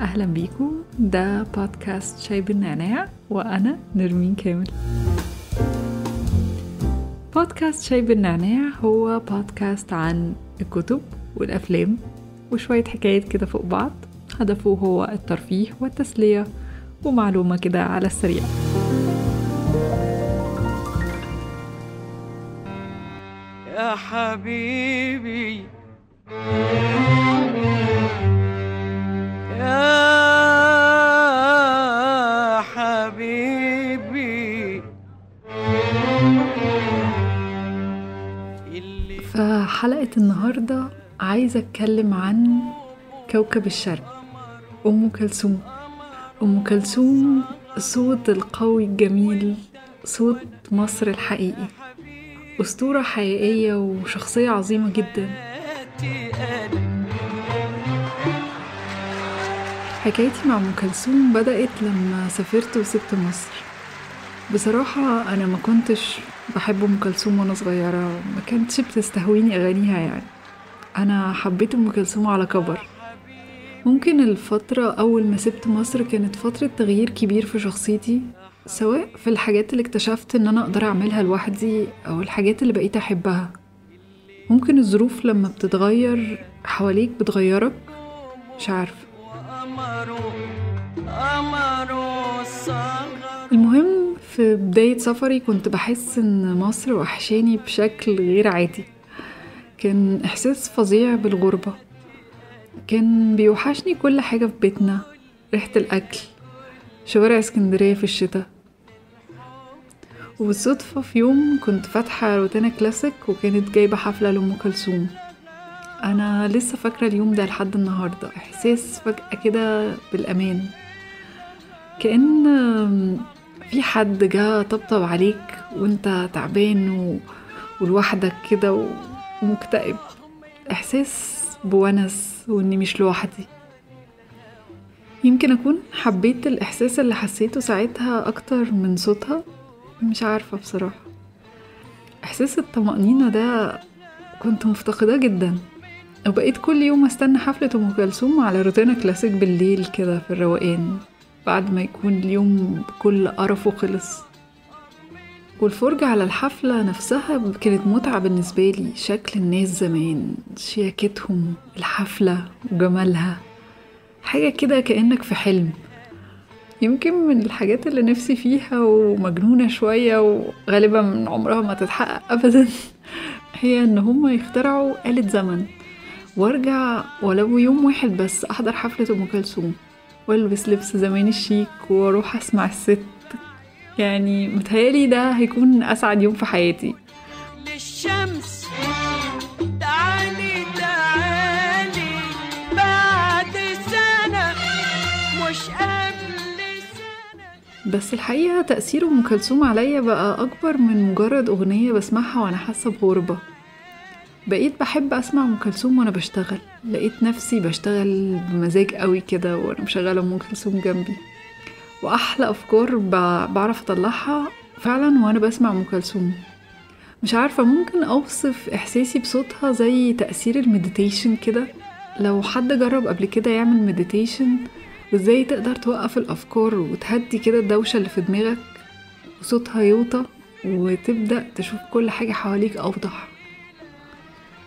أهلا بيكم ده بودكاست شاي بالنعناع وأنا نرمين كامل. بودكاست شاي بالنعناع هو بودكاست عن الكتب والأفلام وشوية حكايات كده فوق بعض. هدفه هو الترفيه والتسلية. ومعلومة كده على السريع. يا حبيبي. يا حبيبي. فحلقة النهاردة عايزة أتكلم عن كوكب الشرق. أم كلثوم. أم كلثوم صوت القوي الجميل صوت مصر الحقيقي. أسطورة حقيقية وشخصية عظيمة جدا. حكايتي مع أم كلثوم بدأت لما سافرت وسبت مصر. بصراحة أنا ما كنتش بحب أم كلثوم وأنا صغيرة ما كانتش بتستهويني أغانيها يعني. أنا حبيت أم كلثوم على كبر. ممكن الفترة أول ما سبت مصر كانت فترة تغيير كبير في شخصيتي سواء في الحاجات اللي اكتشفت إن أنا أقدر أعملها لوحدي أو الحاجات اللي بقيت أحبها. ممكن الظروف لما بتتغير حواليك بتغيرك؟ مش عارفة المهم في بداية سفري كنت بحس إن مصر وحشاني بشكل غير عادي. كان إحساس فظيع بالغربة. كان بيوحشني كل حاجة في بيتنا ريحة الأكل شوارع اسكندرية في الشتاء. وبالصدفة في يوم كنت فاتحة روتانا كلاسيك وكانت جايبة حفلة لأم كلثوم. أنا لسه فاكرة اليوم ده لحد النهاردة إحساس فجأة كده بالأمان. كأن في حد جه طبطب عليك وأنت تعبان و... ولوحدك كده و... ومكتئب. إحساس بونس. وإني مش لوحدي. يمكن أكون حبيت الإحساس اللي حسيته ساعتها أكتر من صوتها؟ مش عارفة بصراحة. إحساس الطمأنينة ده كنت مفتقداه جدا. وبقيت كل يوم أستنى حفلة أم كلثوم على روتانا كلاسيك بالليل كده في الروقان بعد ما يكون اليوم بكل قرفه خلص. والفرجة على الحفلة نفسها كانت متعة بالنسبة لي شكل الناس زمان شياكتهم الحفلة وجمالها حاجة كده كأنك في حلم. يمكن من الحاجات اللي نفسي فيها ومجنونة شوية وغالبا من عمرها ما تتحقق أبدا هي إن هما يخترعوا آلة زمن. وأرجع ولو يوم واحد بس أحضر حفلة أم كلثوم. والبس لبس زمان الشيك وأروح أسمع الست. يعني متهيألي ده هيكون أسعد يوم في حياتي. للشمس تعالي تعالي بعد سنة مش قبل سنة. بس الحقيقة تأثير أم كلثوم عليا بقى أكبر من مجرد أغنية بسمعها وأنا حاسة بغربة. بقيت بحب أسمع أم كلثوم وأنا بشتغل. لقيت نفسي بشتغل بمزاج قوي كده وأنا مشغلة أم كلثوم جنبي. وأحلى أفكار ب- بعرف أطلعها فعلا وأنا بسمع أم كلثوم. مش عارفة ممكن أوصف إحساسي بصوتها زي تأثير ال meditation كده؟ لو حد جرب قبل كده يعمل meditation وإزاي تقدر توقف الأفكار وتهدي كده الدوشة اللي في دماغك؟ وصوتها يوطى وتبدأ تشوف كل حاجة حواليك أوضح.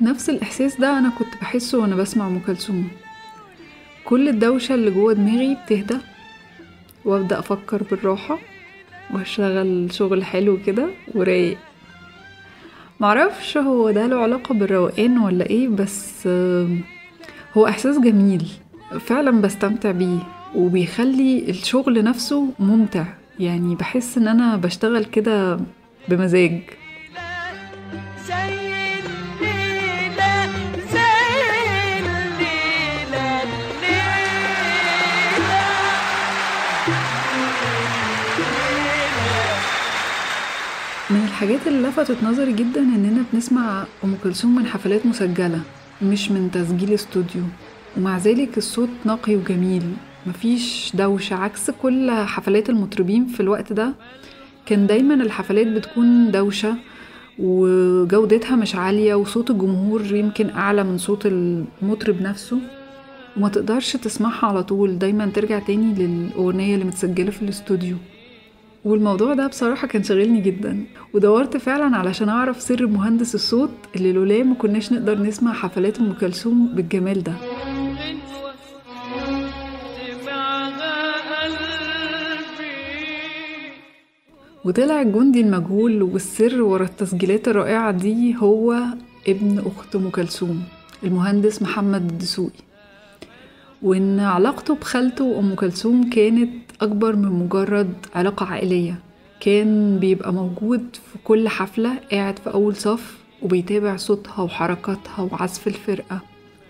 نفس الإحساس ده أنا كنت بحسه وأنا بسمع أم كلثوم. كل الدوشة اللي جوه دماغي بتهدى. وأبدأ أفكر بالراحة وأشتغل شغل حلو كده ورايق. معرفش هو ده له علاقة بالروقان ولا إيه بس آم، هو إحساس جميل. فعلا بستمتع بيه وبيخلي الشغل نفسه ممتع. يعني بحس إن أنا بشتغل كده بمزاج. الحاجات اللي لفتت نظري جدا إننا بنسمع أم كلثوم من حفلات مسجلة مش من تسجيل استوديو. ومع ذلك الصوت نقي وجميل. مفيش دوشة عكس كل حفلات المطربين في الوقت ده. كان دايما الحفلات بتكون دوشة وجودتها مش عالية وصوت الجمهور يمكن أعلى من صوت المطرب نفسه. وما تقدرش تسمعها على طول. دايما ترجع تاني للأغنية اللي متسجلة في الاستوديو. والموضوع ده بصراحة كان شاغلني جدا ودورت فعلا علشان أعرف سر مهندس الصوت اللي لولاه ما كناش نقدر نسمع حفلات أم كلثوم بالجمال ده. وطلع الجندي المجهول والسر ورا التسجيلات الرائعة دي هو ابن أخت أم كلثوم المهندس محمد الدسوقي. وإن علاقته بخالته وأم كلثوم كانت أكبر من مجرد علاقة عائلية. كان بيبقى موجود في كل حفلة قاعد في أول صف وبيتابع صوتها وحركاتها وعزف الفرقة.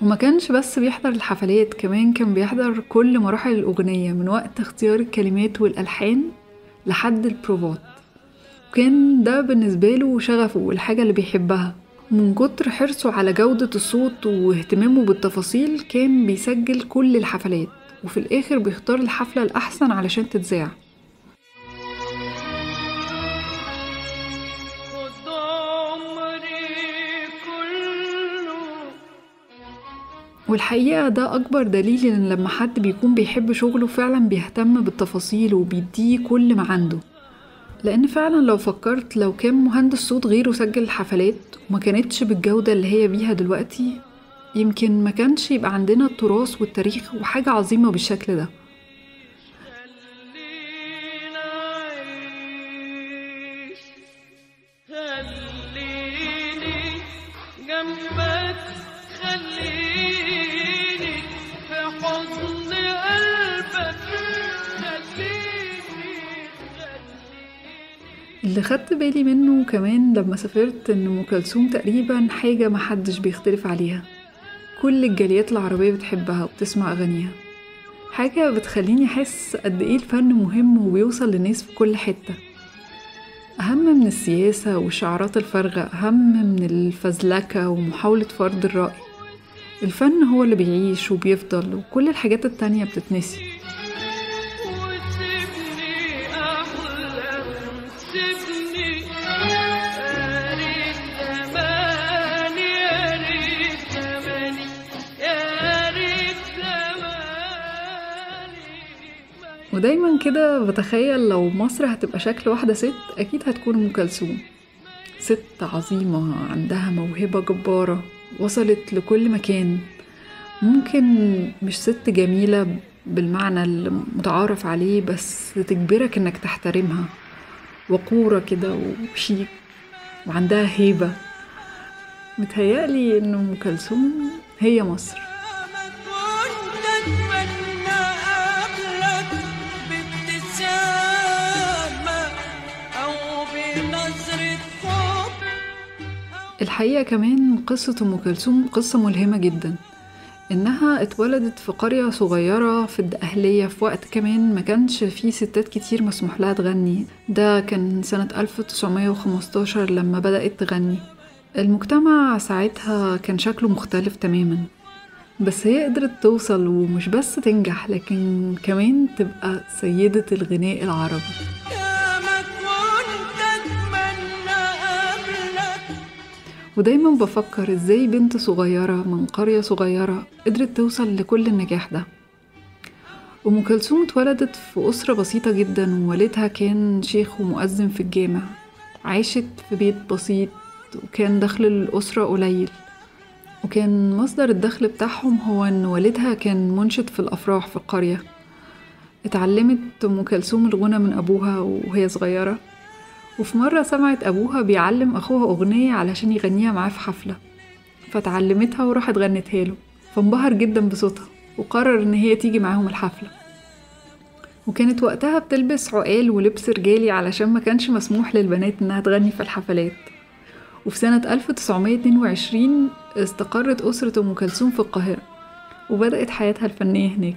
وما كانش بس بيحضر الحفلات كمان كان بيحضر كل مراحل الأغنية من وقت اختيار الكلمات والألحان لحد البروفات. وكان ده بالنسبة له شغفه والحاجة اللي بيحبها. من كتر حرصه على جودة الصوت واهتمامه بالتفاصيل كان بيسجل كل الحفلات وفي الآخر بيختار الحفلة الأحسن علشان تتذاع. والحقيقة ده أكبر دليل إن لما حد بيكون بيحب شغله فعلا بيهتم بالتفاصيل وبيديه كل ما عنده لأن فعلا لو فكرت لو كان مهندس صوت غيره سجل الحفلات وما كانتش بالجودة اللي هي بيها دلوقتي يمكن ما كانش يبقى عندنا التراث والتاريخ وحاجة عظيمة بالشكل ده. بالي منه كمان لما سافرت إن أم كلثوم تقريبا حاجة محدش بيختلف عليها. كل الجاليات العربية بتحبها وبتسمع أغانيها. حاجة بتخليني أحس قد إيه الفن مهم وبيوصل للناس في كل حتة. أهم من السياسة والشعارات الفارغه أهم من الفزلكة ومحاولة فرض الرأي. الفن هو اللي بيعيش وبيفضل وكل الحاجات التانية بتتنسي. ودايما كده بتخيل لو مصر هتبقى شكل واحدة ست أكيد هتكون أم كلثوم. ست عظيمة عندها موهبة جبارة وصلت لكل مكان. ممكن مش ست جميلة بالمعنى المتعارف عليه بس تجبرك إنك تحترمها. وقورة كده وشيك وعندها هيبة. متهيألي إن أم كلثوم هي مصر. الحقيقة كمان قصة أم كلثوم قصة ملهمة جدا إنها اتولدت في قرية صغيرة في الدقهلية في وقت كمان ما كانش فيه ستات كتير مسموح لها تغني. ده كان سنة 1915 لما بدأت تغني. المجتمع ساعتها كان شكله مختلف تماما بس هي قدرت توصل ومش بس تنجح لكن كمان تبقى سيدة الغناء العربي. ودايما بفكر إزاي بنت صغيرة من قرية صغيرة قدرت توصل لكل النجاح ده. أم كلثوم اتولدت في أسرة بسيطة جدا ووالدها كان شيخ ومؤذن في الجامع. عاشت في بيت بسيط وكان دخل الأسرة قليل. وكان مصدر الدخل بتاعهم هو إن والدها كان منشد في الأفراح في القرية. اتعلمت أم كلثوم الغنى من أبوها وهي صغيرة. وفي مرة سمعت أبوها بيعلم أخوها أغنية علشان يغنيها معاه في حفلة. فتعلمتها وراحت غنتها له. فانبهر جدا بصوتها وقرر إن هي تيجي معاهم الحفلة. وكانت وقتها بتلبس عقال ولبس رجالي علشان ما كانش مسموح للبنات إنها تغني في الحفلات. وفي سنة 1922 استقرت أسرة أم كلثوم في القاهرة وبدأت حياتها الفنية هناك.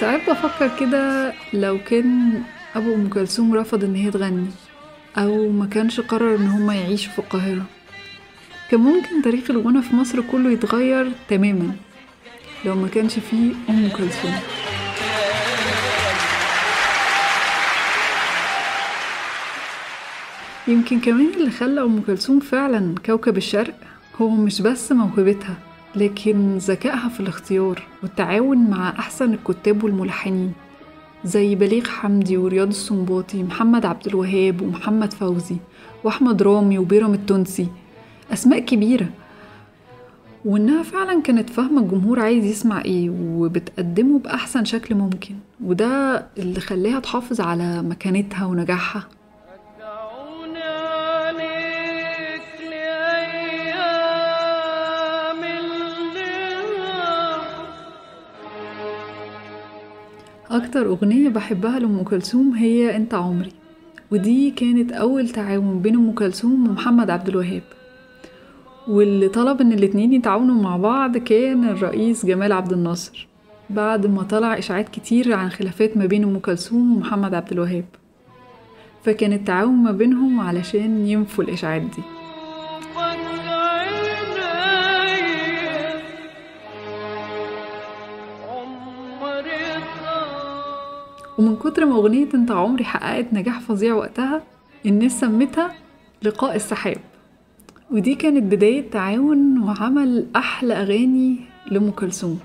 ساعات بفكر كده لو كان أبو أم كلثوم رفض إن هي تغني أو ما كانش قرر إن هما يعيشوا في القاهرة. كان ممكن تاريخ الغنى في مصر كله يتغير تماما لو ما كانش فيه أم كلثوم. يمكن كمان اللي خلى أم كلثوم فعلا كوكب الشرق هو مش بس موهبتها لكن ذكائها في الاختيار والتعاون مع أحسن الكتاب والملحنين زي بليغ حمدي ورياض السنباطي محمد عبد الوهاب ومحمد فوزي وأحمد رامي وبيرم التونسي. أسماء كبيرة. وإنها فعلا كانت فاهمة الجمهور عايز يسمع إيه وبتقدمه بأحسن شكل ممكن وده اللي خلاها تحافظ على مكانتها ونجاحها. أكتر أغنية بحبها لأم كلثوم هي أنت عمري ودي كانت أول تعاون بين أم كلثوم ومحمد عبد الوهاب. واللي طلب إن الاتنين يتعاونوا مع بعض كان الرئيس جمال عبد الناصر بعد ما طلع إشاعات كتير عن خلافات ما بين أم كلثوم ومحمد عبد الوهاب. فكان التعاون ما بينهم علشان ينفوا الإشاعات دي. ومن كتر ما أغنية أنت عمري حققت نجاح فظيع وقتها الناس سمتها لقاء السحاب. ودي كانت بداية تعاون وعمل أحلى أغاني لأم كلثوم.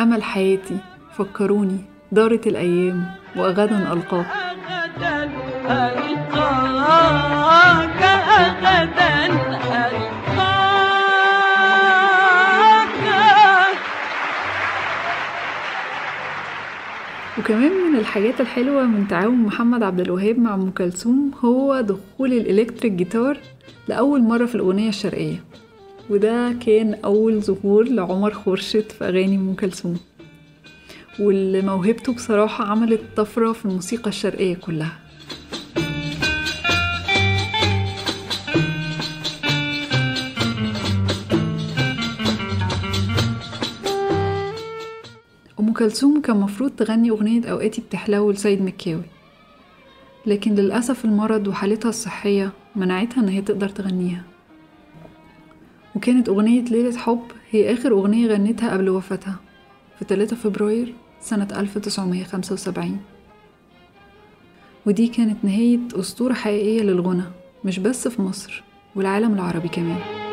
أمل حياتي فكروني دارت الأيام وغدا ألقاك ألقاك غدا ألقاك. وكمان من الحاجات الحلوة من تعاون محمد عبد الوهاب مع أم كلثوم هو دخول الإلكتريك جيتار لأول مرة في الأغنية الشرقية. وده كان أول ظهور لعمر خورشيد في أغاني أم كلثوم. واللي موهبته بصراحة عملت طفرة في الموسيقى الشرقية كلها. كلثوم كان مفروض تغني أغنية أوقاتي بتحلو لسيد مكاوي. لكن للأسف المرض وحالتها الصحية منعتها إن هي تقدر تغنيها. وكانت أغنية ليلة حب هي آخر أغنية غنتها قبل وفاتها في 3 فبراير سنة 1975 ودي كانت نهاية أسطورة حقيقية للغنى مش بس في مصر والعالم العربي كمان.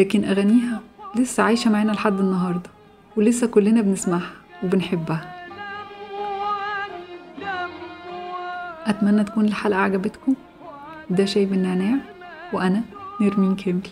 لكن أغانيها لسه عايشة معانا لحد النهاردة ولسه كلنا بنسمعها وبنحبها. أتمنى تكون الحلقة عجبتكم. ده شاي بالنعناع وأنا نرمين كامل